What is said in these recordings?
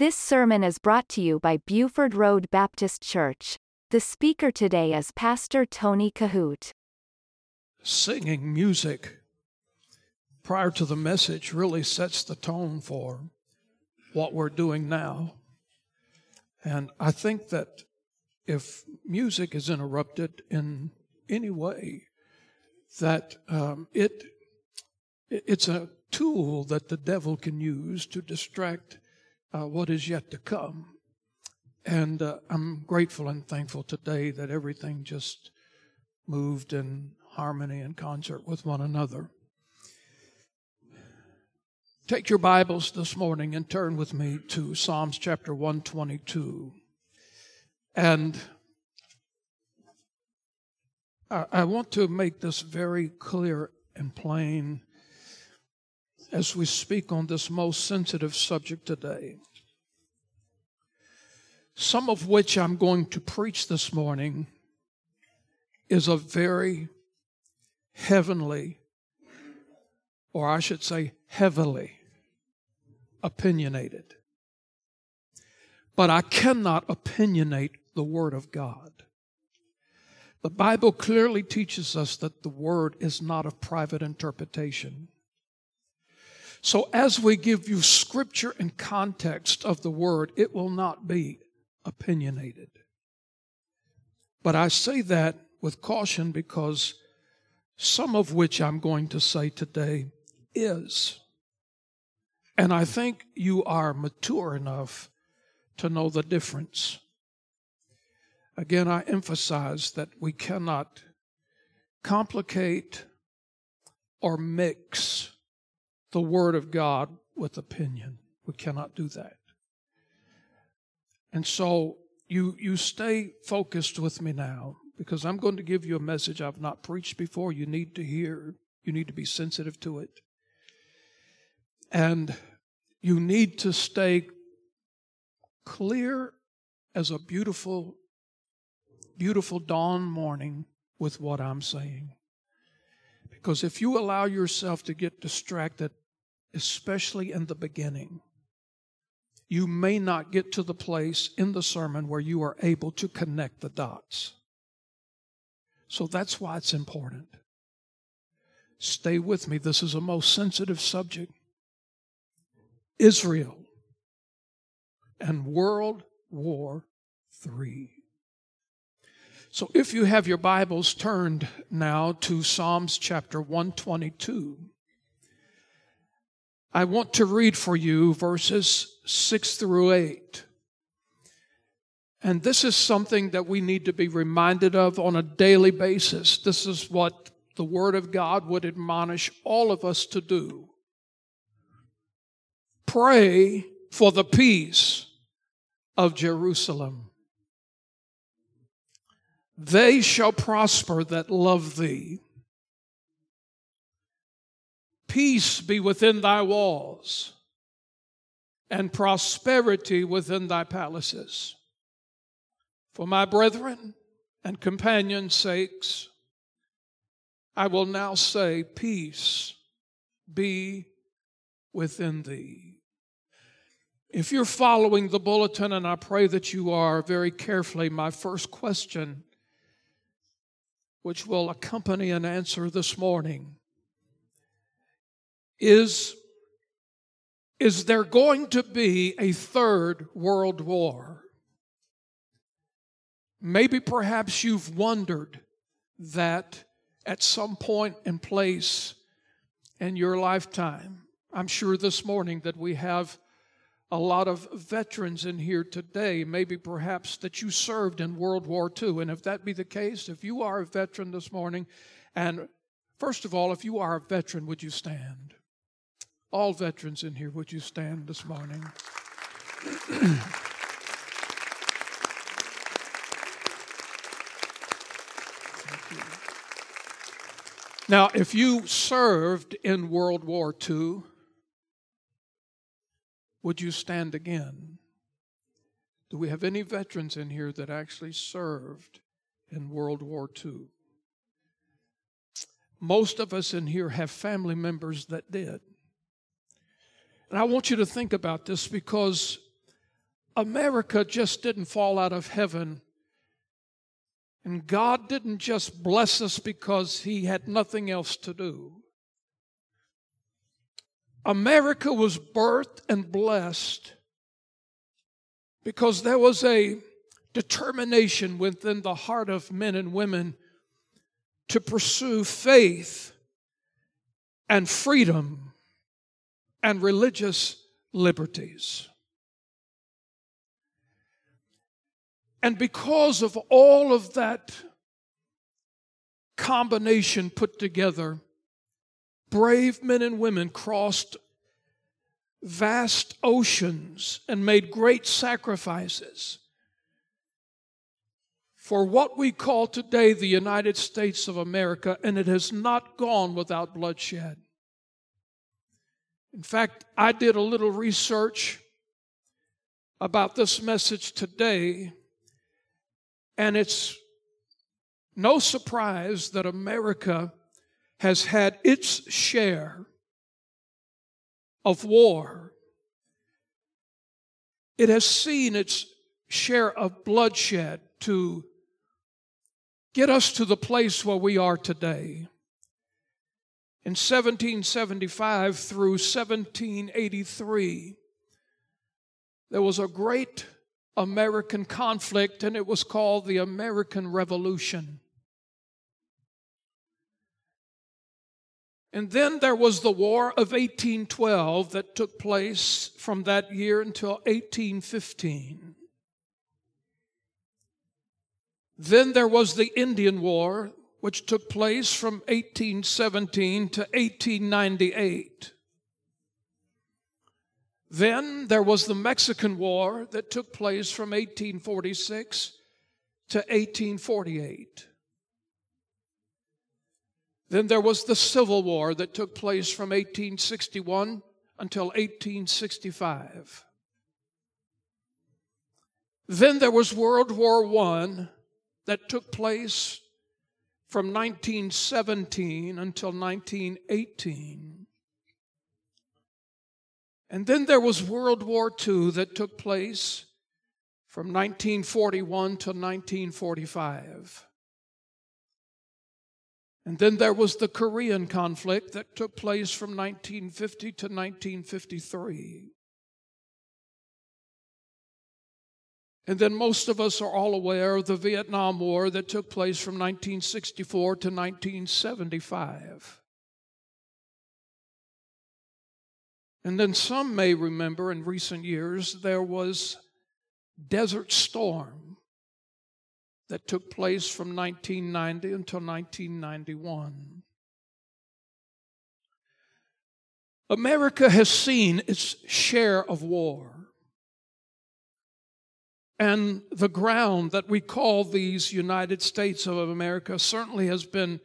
This sermon is brought to you by Buford Road Baptist Church. The speaker today is Pastor Tony Kohout. Singing music prior to the message really sets the tone for what we're doing now. And I think that if music is interrupted in any way, that um, it it's a tool that the devil can use to distract uh, what is yet to come. And uh, I'm grateful and thankful today that everything just moved in harmony and concert with one another. Take your Bibles this morning and turn with me to Psalms chapter 122. And I want to make this very clear and plain as we speak on this most sensitive subject today. Some of which I'm going to preach this morning is a very heavenly, or I should say, heavily opinionated. But I cannot opinionate the Word of God. The Bible clearly teaches us that the Word is not of private interpretation. So, as we give you scripture and context of the Word, it will not be opinionated. But I say that with caution because some of which I'm going to say today is. And I think you are mature enough to know the difference. Again, I emphasize that we cannot complicate or mix the Word of God with opinion. We cannot do that. And so you, you stay focused with me now because I'm going to give you a message I've not preached before. You need to hear, you need to be sensitive to it. And you need to stay clear as a beautiful beautiful dawn morning with what I'm saying. Because if you allow yourself to get distracted, especially in the beginning, you may not get to the place in the sermon where you are able to connect the dots. So that's why it's important. Stay with me. This is a most sensitive subject. Israel and World War III. So if you have your Bibles turned now to Psalms chapter 122, I want to read for you verses 6 through 8. And this is something that we need to be reminded of on a daily basis. This is what the Word of God would admonish all of us to do. Pray for the peace of Jerusalem. They shall prosper that love thee. Peace be within thy walls, and prosperity within thy palaces. For my brethren and companions' sakes, I will now say, Peace be within thee. If you're following the bulletin, and I pray that you are very carefully, my first question which will accompany an answer this morning is is there going to be a third world war? Maybe perhaps you've wondered that at some point and place in your lifetime. I'm sure this morning that we have a lot of veterans in here today, maybe perhaps that you served in World War II. And if that be the case, if you are a veteran this morning, and first of all, if you are a veteran, would you stand? All veterans in here, would you stand this morning? Now, if you served in World War II, would you stand again? Do we have any veterans in here that actually served in World War II? Most of us in here have family members that did. And I want you to think about this because America just didn't fall out of heaven. And God didn't just bless us because He had nothing else to do. America was birthed and blessed because there was a determination within the heart of men and women to pursue faith and freedom and religious liberties. And because of all of that combination put together, brave men and women crossed vast oceans and made great sacrifices for what we call today the United States of America, and it has not gone without bloodshed. In fact, I did a little research about this message today, and it's no surprise that America has had its share of war. It has seen its share of bloodshed to get us to the place where we are today. In 1775 through 1783, there was a great American conflict, and it was called the American Revolution. And then there was the War of 1812 that took place from that year until 1815. Then there was the Indian War, which took place from 1817 to 1898. Then there was the Mexican War that took place from 1846 to 1848. Then there was the Civil War that took place from 1861 until 1865. Then there was World War I that took place from 1917 until 1918. And then there was World War II that took place from 1941 to 1945. And then there was the Korean conflict that took place from 1950 to 1953. And then most of us are all aware of the Vietnam War that took place from 1964 to 1975. And then some may remember in recent years there was Desert Storm that took place from 1990 until 1991. America has seen its share of war. And the ground that we call these United States of America certainly has been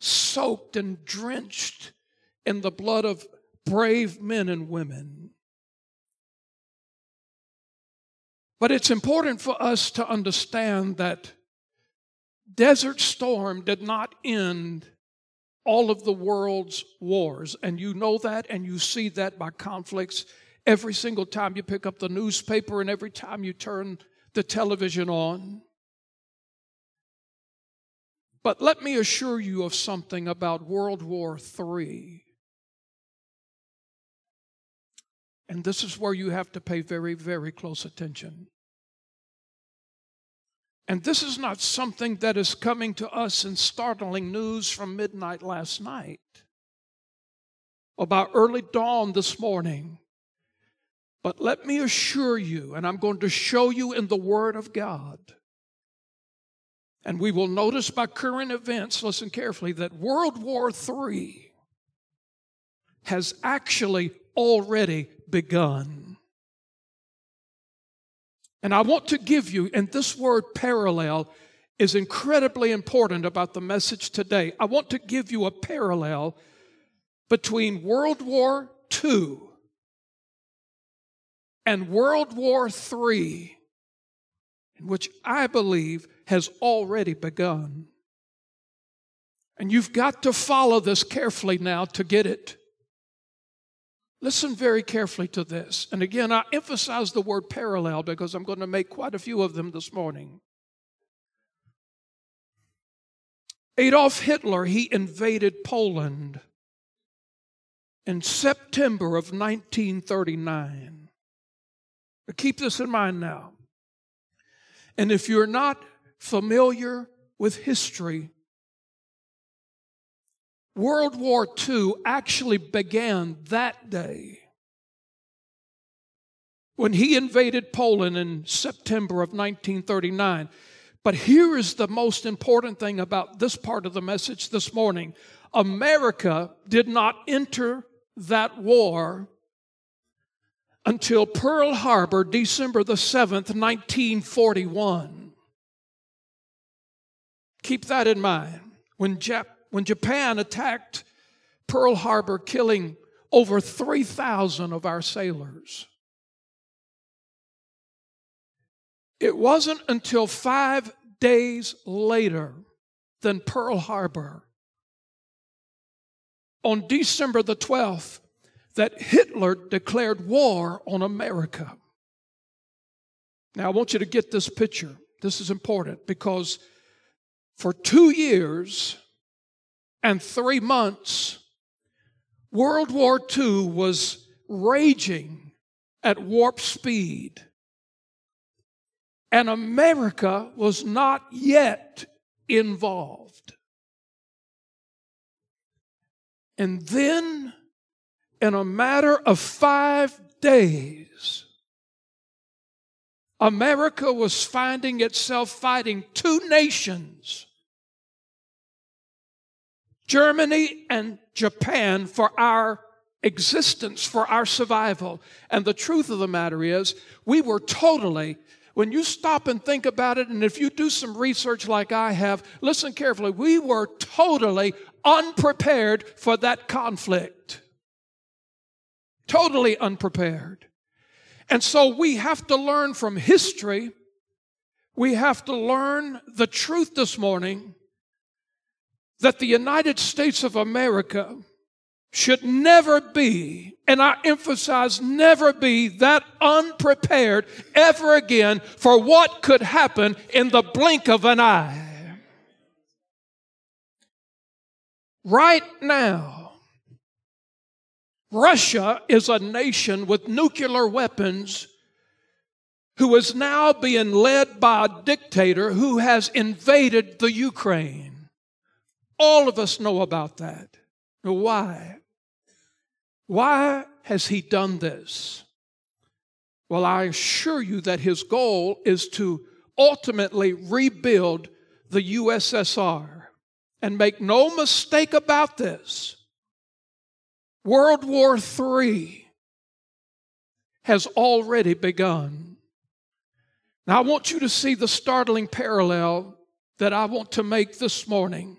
soaked and drenched in the blood of brave men and women. But it's important for us to understand that Desert Storm did not end all of the world's wars. And you know that, and you see that by conflicts every single time you pick up the newspaper and every time you turn the television on. But let me assure you of something about World War III. And this is where you have to pay very, very close attention. And this is not something that is coming to us in startling news from midnight last night. About early dawn this morning. But let me assure you, and I'm going to show you in the Word of God, and we will notice by current events, listen carefully, that World War III has actually already begun. And I want to give you, and this word parallel is incredibly important about the message today. I want to give you a parallel between World War II and World War III, which I believe has already begun. And you've got to follow this carefully now to get it. Listen very carefully to this. And again, I emphasize the word parallel because I'm going to make quite a few of them this morning. Adolf Hitler, he invaded Poland in September of 1939. Keep this in mind now. And if you're not familiar with history, World War II actually began that day when he invaded Poland in September of 1939. But here is the most important thing about this part of the message this morning America did not enter that war until Pearl Harbor, December the 7th, 1941. Keep that in mind. When Jap- when Japan attacked Pearl Harbor, killing over 3,000 of our sailors. It wasn't until five days later than Pearl Harbor, on December the 12th, that Hitler declared war on America. Now, I want you to get this picture. This is important because for two years, and three months, World War II was raging at warp speed. And America was not yet involved. And then, in a matter of five days, America was finding itself fighting two nations Germany and Japan for our existence, for our survival. And the truth of the matter is, we were totally, when you stop and think about it, and if you do some research like I have, listen carefully, we were totally unprepared for that conflict. Totally unprepared. And so we have to learn from history. We have to learn the truth this morning that the United States of America should never be, and I emphasize never be, that unprepared ever again for what could happen in the blink of an eye. Right now, Russia is a nation with nuclear weapons who is now being led by a dictator who has invaded the Ukraine. All of us know about that. Why? Why has he done this? Well, I assure you that his goal is to ultimately rebuild the USSR. And make no mistake about this World War III has already begun. Now, I want you to see the startling parallel that I want to make this morning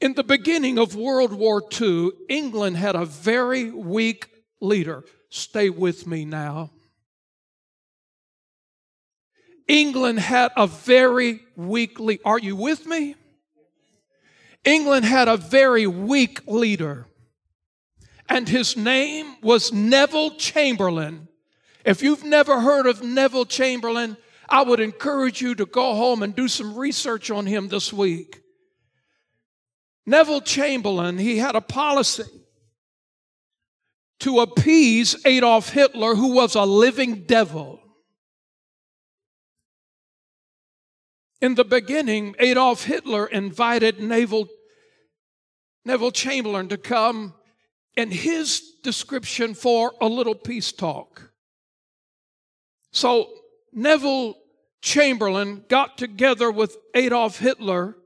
in the beginning of World War II, England had a very weak leader. Stay with me now. England had a very weak leader. Are you with me? England had a very weak leader, and his name was Neville Chamberlain. If you've never heard of Neville Chamberlain, I would encourage you to go home and do some research on him this week. Neville Chamberlain, he had a policy to appease Adolf Hitler, who was a living devil. In the beginning, Adolf Hitler invited Neville, Neville Chamberlain to come in his description for a little peace talk. So Neville Chamberlain got together with Adolf Hitler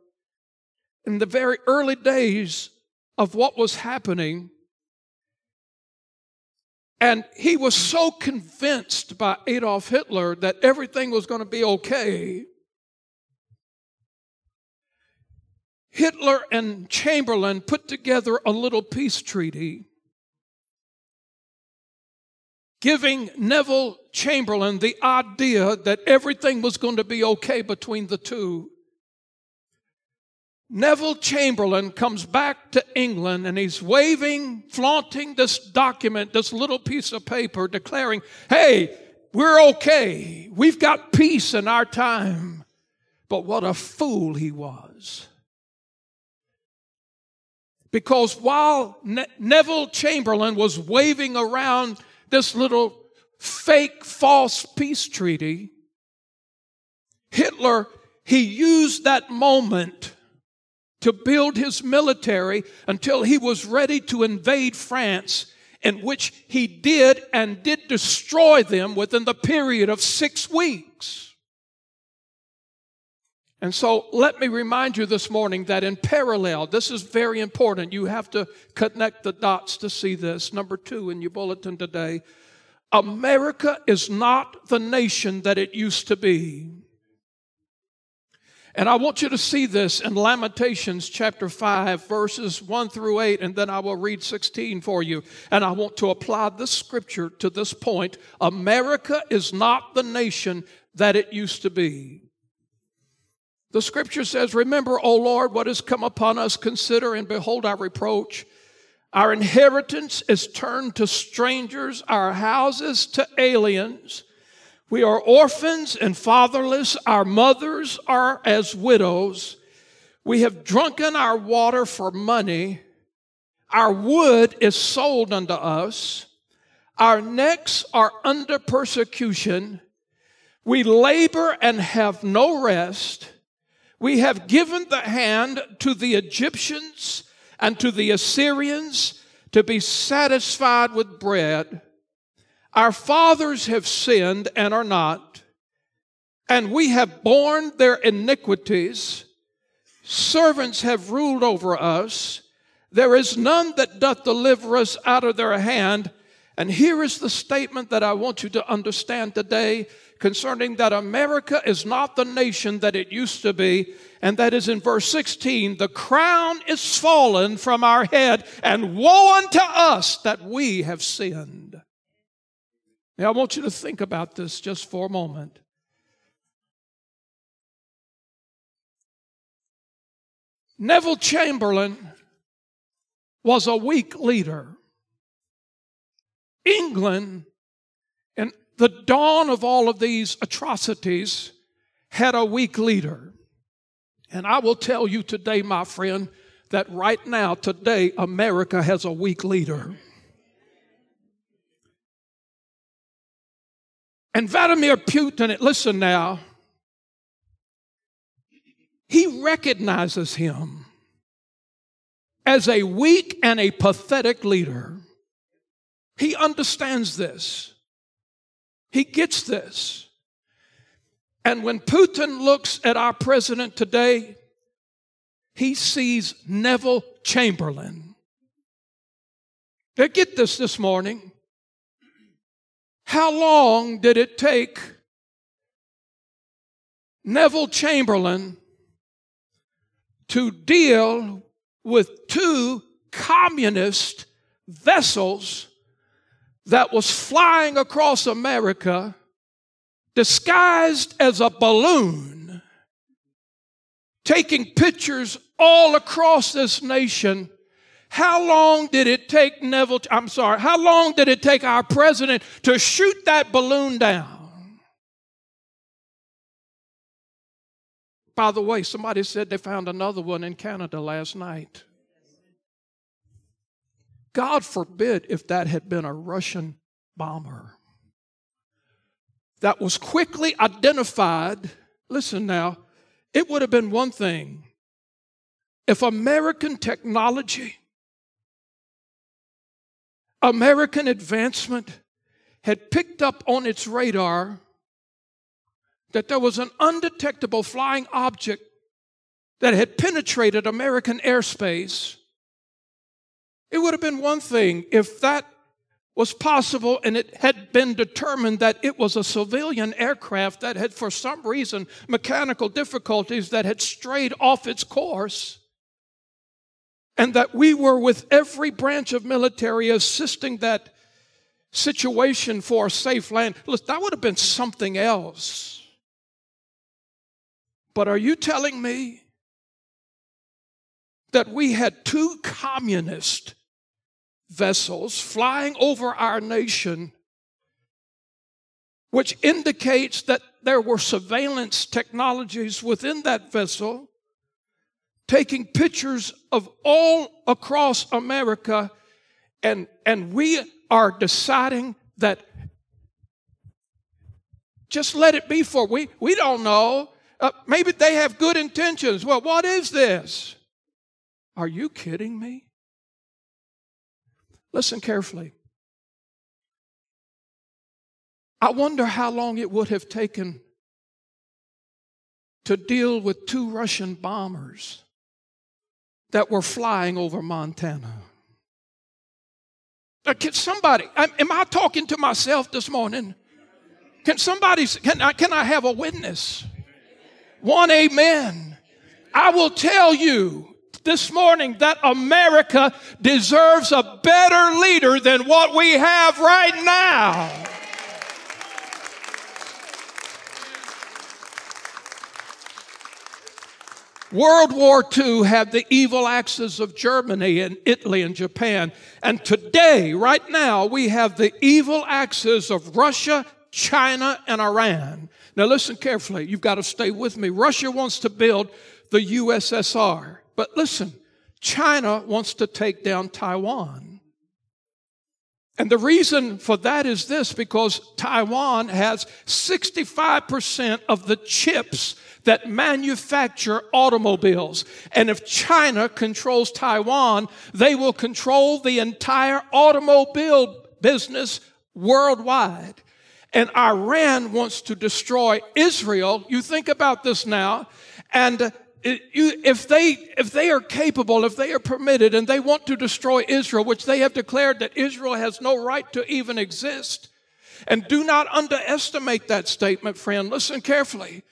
in the very early days of what was happening. And he was so convinced by Adolf Hitler that everything was going to be okay. Hitler and Chamberlain put together a little peace treaty giving Neville Chamberlain the idea that everything was going to be okay between the two. Neville Chamberlain comes back to England and he's waving, flaunting this document, this little piece of paper, declaring, hey, we're okay. We've got peace in our time. But what a fool he was. Because while ne- Neville Chamberlain was waving around this little fake false peace treaty, Hitler, he used that moment to build his military until he was ready to invade France, in which he did and did destroy them within the period of six weeks. And so let me remind you this morning that in parallel, this is very important. You have to connect the dots to see this. Number two in your bulletin today America is not the nation that it used to be. And I want you to see this in Lamentations chapter 5, verses 1 through 8, and then I will read 16 for you. And I want to apply this scripture to this point. America is not the nation that it used to be. The scripture says, Remember, O Lord, what has come upon us. Consider and behold our reproach. Our inheritance is turned to strangers, our houses to aliens. We are orphans and fatherless. Our mothers are as widows. We have drunken our water for money. Our wood is sold unto us. Our necks are under persecution. We labor and have no rest. We have given the hand to the Egyptians and to the Assyrians to be satisfied with bread. Our fathers have sinned and are not, and we have borne their iniquities. Servants have ruled over us. There is none that doth deliver us out of their hand. And here is the statement that I want you to understand today concerning that America is not the nation that it used to be. And that is in verse 16 the crown is fallen from our head, and woe unto us that we have sinned. Now, I want you to think about this just for a moment. Neville Chamberlain was a weak leader. England and the dawn of all of these atrocities had a weak leader. And I will tell you today, my friend, that right now, today, America has a weak leader. And Vladimir Putin, listen now, he recognizes him as a weak and a pathetic leader. He understands this. He gets this. And when Putin looks at our president today, he sees Neville Chamberlain. Now get this this morning. How long did it take Neville Chamberlain to deal with two communist vessels that was flying across America disguised as a balloon, taking pictures all across this nation. How long did it take Neville, I'm sorry, how long did it take our president to shoot that balloon down? By the way, somebody said they found another one in Canada last night. God forbid if that had been a Russian bomber that was quickly identified. Listen now, it would have been one thing if American technology, American advancement had picked up on its radar that there was an undetectable flying object that had penetrated American airspace it would have been one thing if that was possible and it had been determined that it was a civilian aircraft that had, for some reason, mechanical difficulties that had strayed off its course. And that we were with every branch of military assisting that situation for a safe land. Look, that would have been something else. But are you telling me that we had two communist vessels flying over our nation, which indicates that there were surveillance technologies within that vessel taking pictures of all across America, and, and we are deciding that just let it be for we we don't know. Uh, maybe they have good intentions. Well what is this? Are you kidding me listen carefully i wonder how long it would have taken to deal with two russian bombers that were flying over montana uh, can somebody am i talking to myself this morning can somebody, can I, can I have a witness? One amen. I will tell you this morning that America deserves a better leader than what we have right now. World War II had the evil axis of Germany and Italy and Japan. And today, right now, we have the evil axis of Russia China, and Iran. Now, listen carefully. You've got to stay with me. Russia wants to build the USSR. But listen, China wants to take down Taiwan. And the reason for that is this because Taiwan has 65% of the chips that manufacture automobiles. And if China controls Taiwan, they will control the entire automobile business worldwide and Iran wants to destroy Israel. You think about this now, and if they if they are capable, if they are permitted, and they want to destroy Israel, which they have declared that Israel has no right to even exist, and do not underestimate that statement, friend. Listen carefully.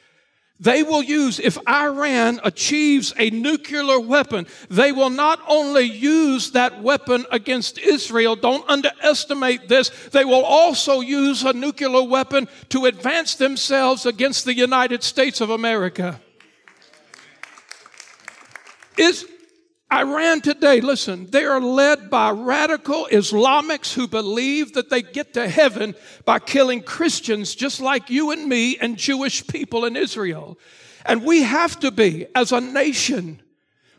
They will use, if Iran achieves a nuclear weapon, they will not only use that weapon against Israel, don't underestimate this, they will also use a nuclear weapon to advance themselves against the United States of America. Is, Iran today, listen, they are led by radical Islamics who believe that they get to heaven by killing Christians just like you and me and Jewish people in Israel. And we have to be, as a nation,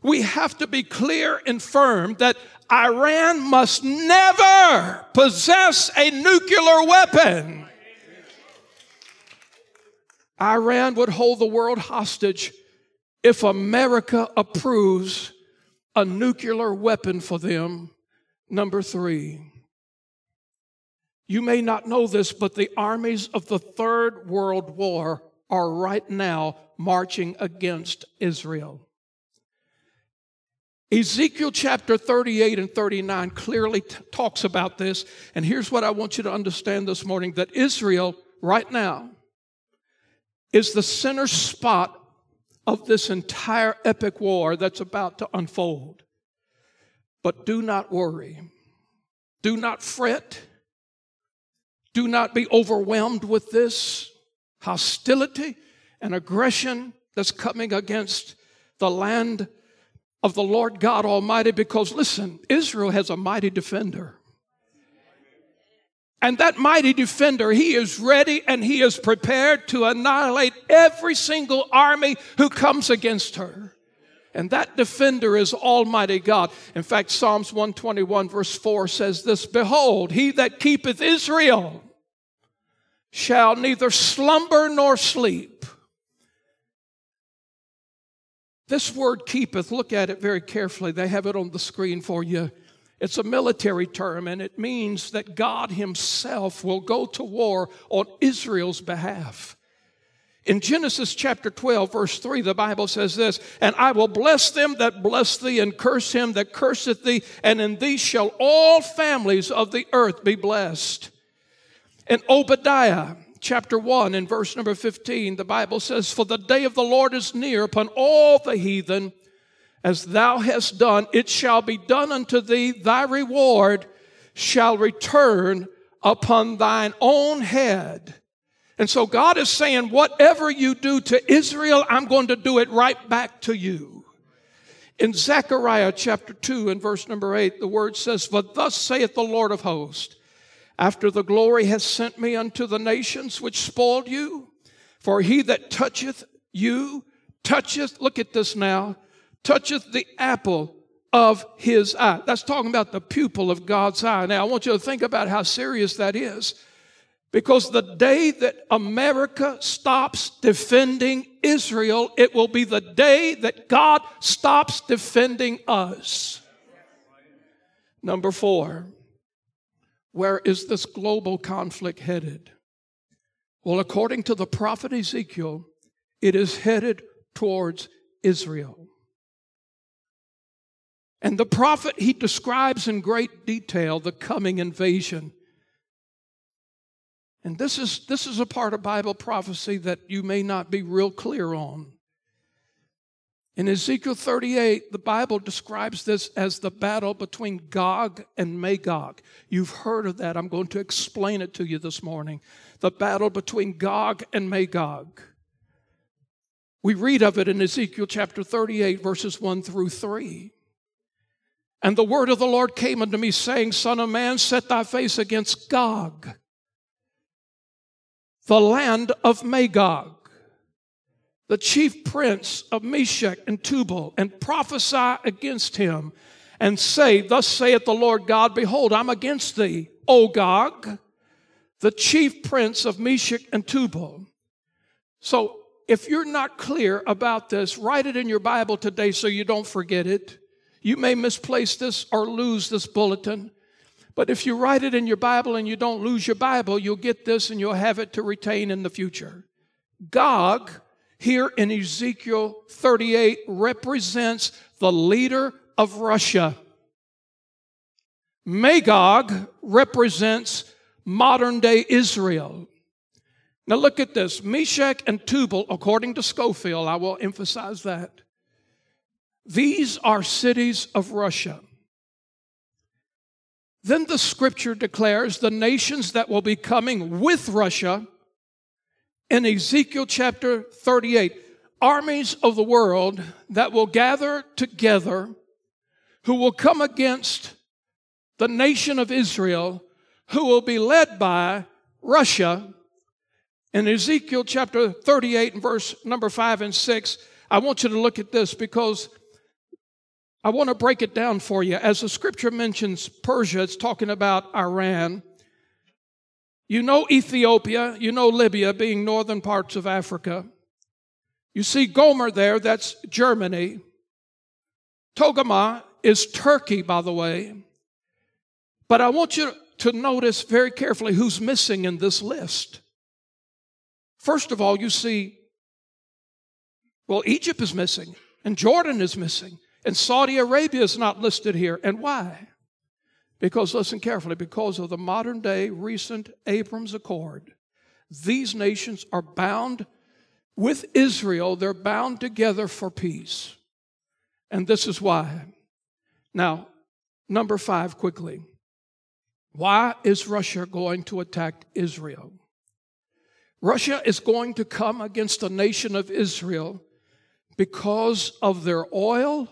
we have to be clear and firm that Iran must never possess a nuclear weapon. Iran would hold the world hostage if America approves a nuclear weapon for them. Number three, you may not know this, but the armies of the Third World War are right now marching against Israel. Ezekiel chapter 38 and 39 clearly t- talks about this. And here's what I want you to understand this morning that Israel, right now, is the center spot of this entire epic war that's about to unfold. But do not worry. Do not fret. Do not be overwhelmed with this hostility and aggression that's coming against the land of the Lord God Almighty because, listen, Israel has a mighty defender. And that mighty defender, he is ready and he is prepared to annihilate every single army who comes against her. And that defender is Almighty God. In fact, Psalms 121, verse 4 says this Behold, he that keepeth Israel shall neither slumber nor sleep. This word keepeth, look at it very carefully. They have it on the screen for you. It's a military term, and it means that God Himself will go to war on Israel's behalf. In Genesis chapter 12, verse 3, the Bible says this And I will bless them that bless thee, and curse him that curseth thee, and in thee shall all families of the earth be blessed. In Obadiah chapter 1, in verse number 15, the Bible says, For the day of the Lord is near upon all the heathen as thou hast done, it shall be done unto thee, thy reward shall return upon thine own head. And so God is saying, whatever you do to Israel, I'm going to do it right back to you. In Zechariah chapter 2 and verse number 8, the word says, For thus saith the Lord of hosts, after the glory has sent me unto the nations which spoiled you, for he that toucheth you toucheth, look at this now, toucheth the apple of his eye. That's talking about the pupil of God's eye. Now, I want you to think about how serious that is. Because the day that America stops defending Israel, it will be the day that God stops defending us. Number four, where is this global conflict headed? Well, according to the prophet Ezekiel, it is headed towards Israel. And the prophet, he describes in great detail the coming invasion and this is, this is a part of Bible prophecy that you may not be real clear on. In Ezekiel 38, the Bible describes this as the battle between Gog and Magog. You've heard of that. I'm going to explain it to you this morning. The battle between Gog and Magog. We read of it in Ezekiel chapter 38, verses 1 through 3. And the word of the Lord came unto me, saying, Son of man, set thy face against Gog the land of Magog, the chief prince of Meshech and Tubal, and prophesy against him, and say, Thus saith the Lord God, Behold, I'm against thee, O Gog, the chief prince of Meshech and Tubal. So, if you're not clear about this, write it in your Bible today so you don't forget it. You may misplace this or lose this bulletin. But if you write it in your Bible and you don't lose your Bible, you'll get this and you'll have it to retain in the future. Gog, here in Ezekiel 38, represents the leader of Russia. Magog represents modern day Israel. Now look at this Meshech and Tubal, according to Scofield, I will emphasize that. These are cities of Russia. Then the scripture declares the nations that will be coming with Russia in Ezekiel chapter 38 armies of the world that will gather together who will come against the nation of Israel who will be led by Russia. In Ezekiel chapter 38 and verse number 5 and 6, I want you to look at this because I want to break it down for you. As the scripture mentions Persia, it's talking about Iran. You know Ethiopia, you know Libya being northern parts of Africa. You see Gomer there, that's Germany. Togarmah is Turkey, by the way. But I want you to notice very carefully who's missing in this list. First of all, you see, well, Egypt is missing, and Jordan is missing, and Saudi Arabia is not listed here. And why? Because, listen carefully, because of the modern day recent Abrams Accord, these nations are bound with Israel, they're bound together for peace. And this is why. Now, number five, quickly. Why is Russia going to attack Israel? Russia is going to come against the nation of Israel because of their oil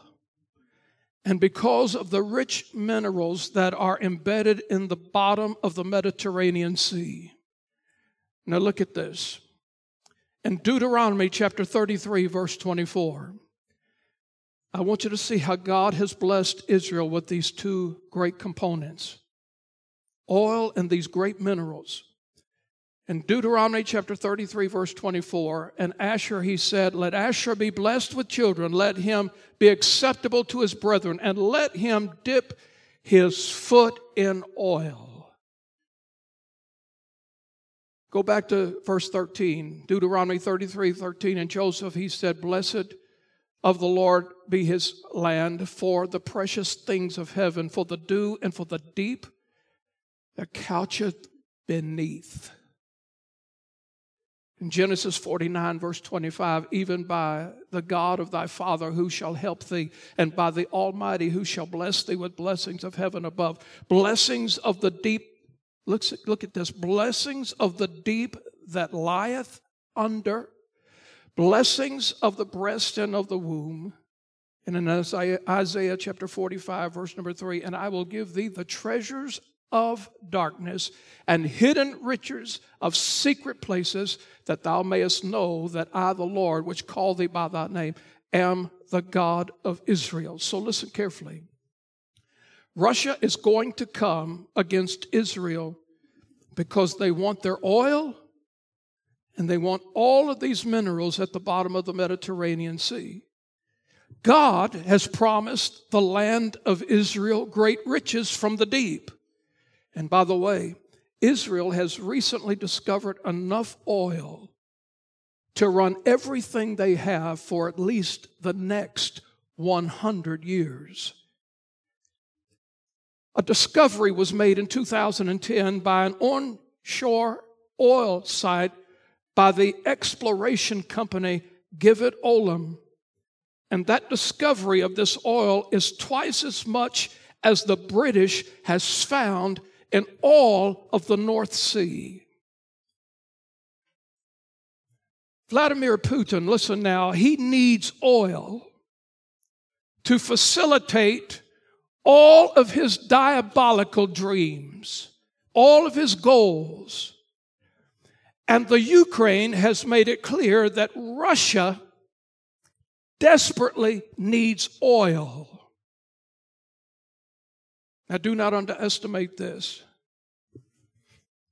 and because of the rich minerals that are embedded in the bottom of the Mediterranean Sea. Now, look at this. In Deuteronomy chapter 33, verse 24, I want you to see how God has blessed Israel with these two great components oil and these great minerals. In Deuteronomy chapter 33, verse 24, and Asher he said, Let Asher be blessed with children, let him be acceptable to his brethren, and let him dip his foot in oil. Go back to verse 13, Deuteronomy 33, 13. And Joseph, he said, Blessed of the Lord be his land for the precious things of heaven, for the dew and for the deep that coucheth beneath. In Genesis 49, verse 25, even by the God of thy father who shall help thee, and by the Almighty who shall bless thee with blessings of heaven above, blessings of the deep. Look, look at this blessings of the deep that lieth under, blessings of the breast and of the womb, And in Isaiah, Isaiah chapter 45, verse number 3, and I will give thee the treasures of darkness and hidden riches of secret places, that thou mayest know that I, the Lord, which call thee by thy name, am the God of Israel. So listen carefully. Russia is going to come against Israel because they want their oil and they want all of these minerals at the bottom of the Mediterranean Sea. God has promised the land of Israel great riches from the deep. And by the way, Israel has recently discovered enough oil to run everything they have for at least the next 100 years. A discovery was made in 2010 by an onshore oil site by the exploration company Givat Olam. And that discovery of this oil is twice as much as the British has found in all of the North Sea. Vladimir Putin, listen now, he needs oil to facilitate all of his diabolical dreams, all of his goals. And the Ukraine has made it clear that Russia desperately needs oil. Now, do not underestimate this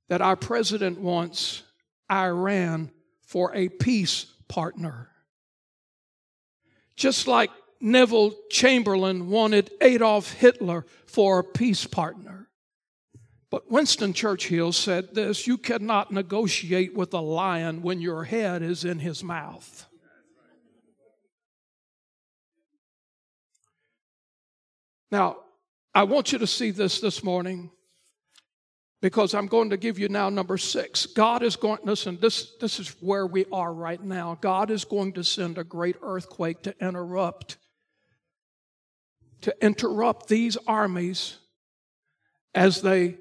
that our president wants Iran for a peace partner. Just like Neville Chamberlain wanted Adolf Hitler for a peace partner. But Winston Churchill said this you cannot negotiate with a lion when your head is in his mouth. Now, I want you to see this this morning because I'm going to give you now number six. God is going, listen, this, this is where we are right now. God is going to send a great earthquake to interrupt to interrupt these armies as they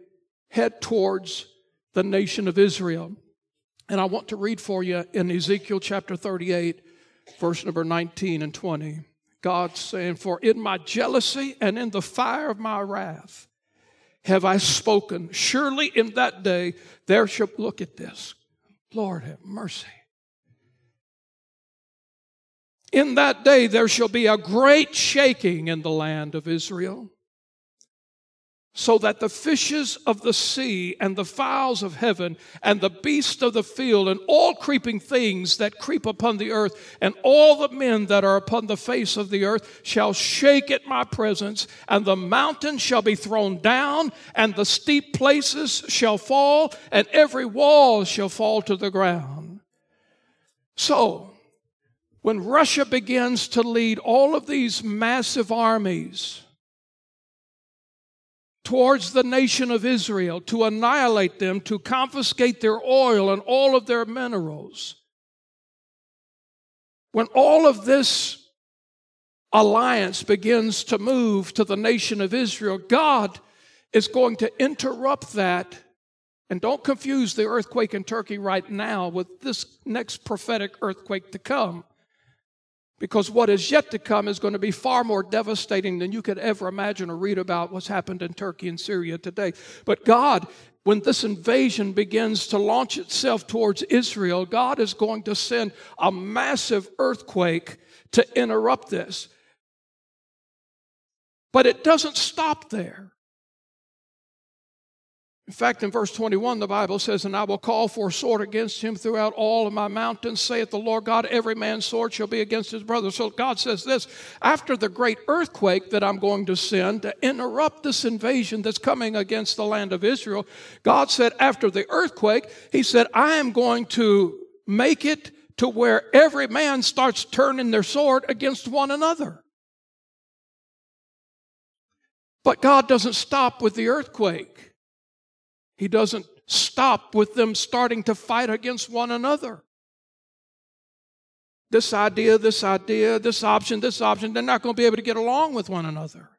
head towards the nation of Israel. And I want to read for you in Ezekiel chapter 38, verse number 19 and 20. God saying, For in my jealousy and in the fire of my wrath have I spoken. Surely in that day there shall, look at this. Lord have mercy. In that day there shall be a great shaking in the land of Israel, so that the fishes of the sea and the fowls of heaven and the beasts of the field and all creeping things that creep upon the earth and all the men that are upon the face of the earth shall shake at my presence, and the mountains shall be thrown down, and the steep places shall fall, and every wall shall fall to the ground. So, when Russia begins to lead all of these massive armies towards the nation of Israel to annihilate them, to confiscate their oil and all of their minerals, when all of this alliance begins to move to the nation of Israel, God is going to interrupt that. And don't confuse the earthquake in Turkey right now with this next prophetic earthquake to come. Because what is yet to come is going to be far more devastating than you could ever imagine or read about what's happened in Turkey and Syria today. But God, when this invasion begins to launch itself towards Israel, God is going to send a massive earthquake to interrupt this. But it doesn't stop there. In fact, in verse 21, the Bible says, And I will call for a sword against him throughout all of my mountains, saith the Lord God, every man's sword shall be against his brother. So God says this after the great earthquake that I'm going to send to interrupt this invasion that's coming against the land of Israel, God said, after the earthquake, He said, I am going to make it to where every man starts turning their sword against one another. But God doesn't stop with the earthquake. He doesn't stop with them starting to fight against one another. This idea, this idea, this option, this option, they're not going to be able to get along with one another.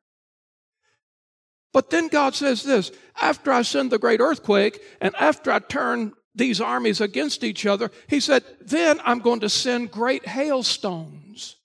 But then God says this after I send the great earthquake and after I turn these armies against each other, He said, then I'm going to send great hailstones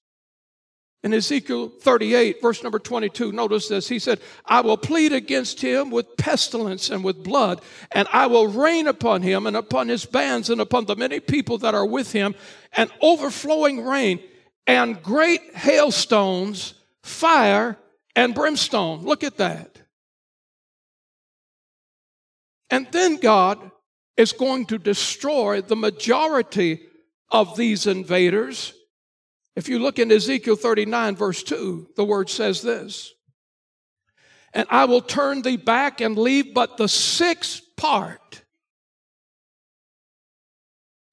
In Ezekiel 38, verse number 22, notice this. He said, I will plead against him with pestilence and with blood, and I will rain upon him and upon his bands and upon the many people that are with him, an overflowing rain and great hailstones, fire and brimstone. Look at that. And then God is going to destroy the majority of these invaders if you look in Ezekiel 39, verse 2, the word says this And I will turn thee back and leave but the sixth part.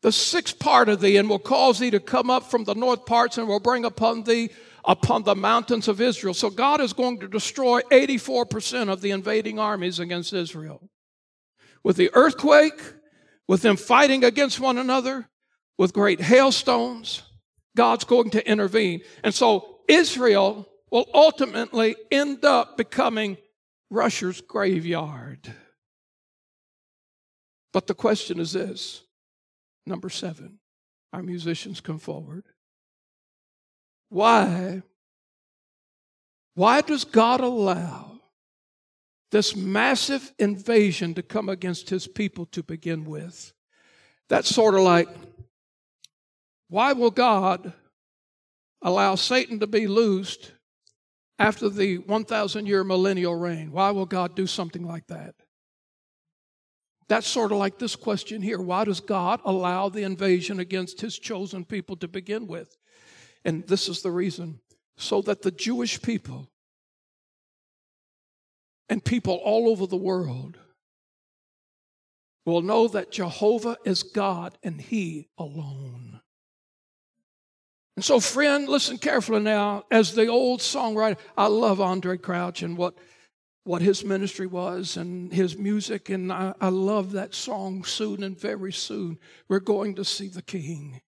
The sixth part of thee, and will cause thee to come up from the north parts, and will bring upon thee upon the mountains of Israel. So God is going to destroy 84% of the invading armies against Israel. With the earthquake, with them fighting against one another, with great hailstones, God's going to intervene. And so Israel will ultimately end up becoming Russia's graveyard. But the question is this number seven, our musicians come forward. Why? Why does God allow this massive invasion to come against his people to begin with? That's sort of like why will God allow Satan to be loosed after the 1,000 year millennial reign? Why will God do something like that? That's sort of like this question here. Why does God allow the invasion against his chosen people to begin with? And this is the reason so that the Jewish people and people all over the world will know that Jehovah is God and He alone. And so, friend, listen carefully now. As the old songwriter, I love Andraé Crouch and what, what his ministry was and his music. And I, I love that song, Soon and Very Soon, we're going to see the King.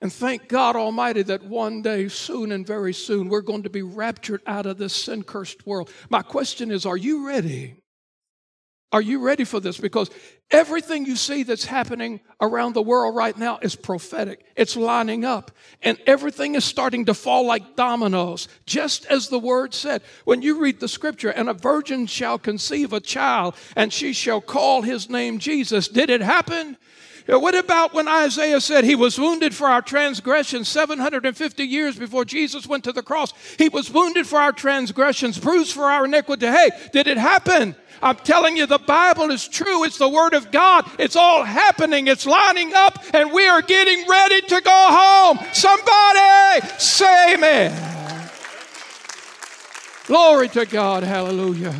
And thank God Almighty that one day, soon and very soon, we're going to be raptured out of this sin cursed world. My question is are you ready? Are you ready for this? Because everything you see that's happening around the world right now is prophetic. It's lining up. And everything is starting to fall like dominoes, just as the word said. When you read the scripture, and a virgin shall conceive a child, and she shall call his name Jesus. Did it happen? What about when Isaiah said he was wounded for our transgressions 750 years before Jesus went to the cross? He was wounded for our transgressions, bruised for our iniquity. Hey, did it happen? I'm telling you, the Bible is true. It's the Word of God. It's all happening. It's lining up, and we are getting ready to go home. Somebody say amen. Glory to God. Hallelujah.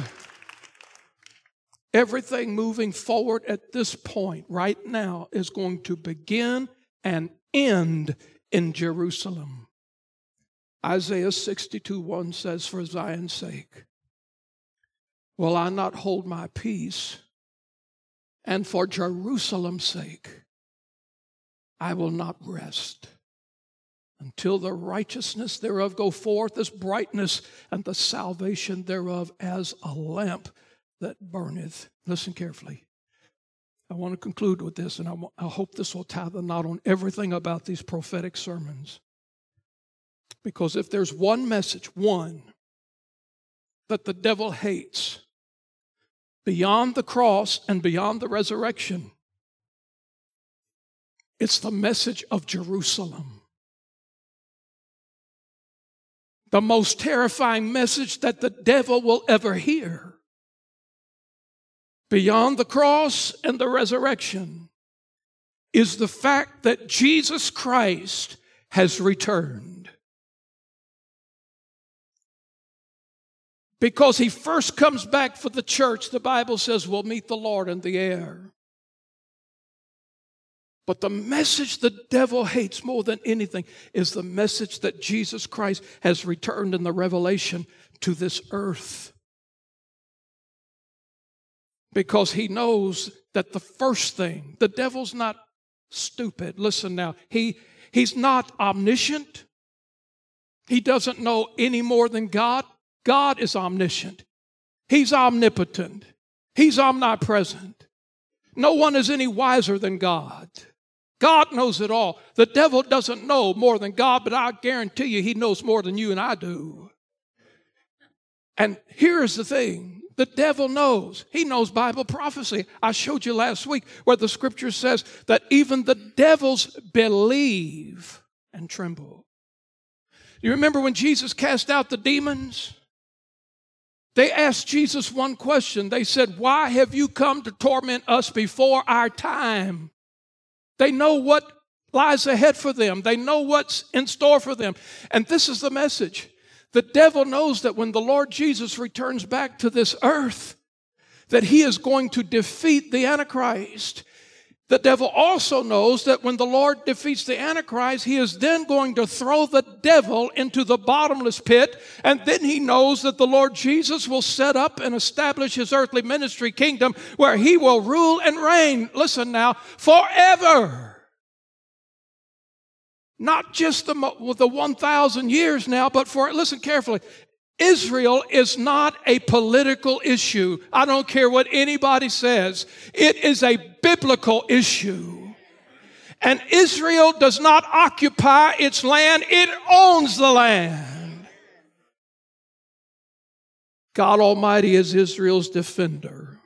Everything moving forward at this point, right now, is going to begin and end in Jerusalem. Isaiah 62 1 says, For Zion's sake, will I not hold my peace? And for Jerusalem's sake, I will not rest until the righteousness thereof go forth as brightness and the salvation thereof as a lamp that burneth. Listen carefully. I want to conclude with this, and I, I hope this will tie the knot on everything about these prophetic sermons. Because if there's one message, one, that the devil hates beyond the cross and beyond the resurrection, it's the message of Jerusalem. The most terrifying message that the devil will ever hear beyond the cross and the resurrection is the fact that Jesus Christ has returned. Because he first comes back for the church, the Bible says we'll meet the Lord in the air. But the message the devil hates more than anything is the message that Jesus Christ has returned in the revelation to this earth because he knows that the first thing, the devil's not stupid. Listen now, he, he's not omniscient. He doesn't know any more than God. God is omniscient. He's omnipotent. He's omnipresent. No one is any wiser than God. God knows it all. The devil doesn't know more than God, but I guarantee you he knows more than you and I do. And here's the thing the devil knows. He knows Bible prophecy. I showed you last week where the scripture says that even the devils believe and tremble. You remember when Jesus cast out the demons? They asked Jesus one question. They said, Why have you come to torment us before our time? They know what lies ahead for them, they know what's in store for them. And this is the message the devil knows that when the Lord Jesus returns back to this earth, that he is going to defeat the Antichrist. The devil also knows that when the Lord defeats the Antichrist, he is then going to throw the devil into the bottomless pit. And then he knows that the Lord Jesus will set up and establish his earthly ministry kingdom where he will rule and reign, listen now, forever. Not just the, the 1,000 years now, but for, listen carefully, Israel is not a political issue. I don't care what anybody says. It is a biblical issue. And Israel does not occupy its land, it owns the land. God Almighty is Israel's defender.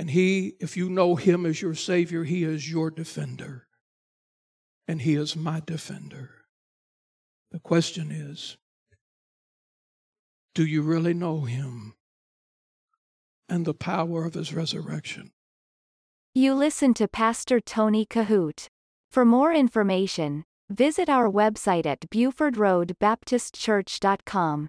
And He, if you know Him as your Savior, He is your defender and he is my defender. The question is do you really know him and the power of his resurrection? You listen to Pastor Tony Kohout. For more information, visit our website at BufordRoadBaptistChurch.com.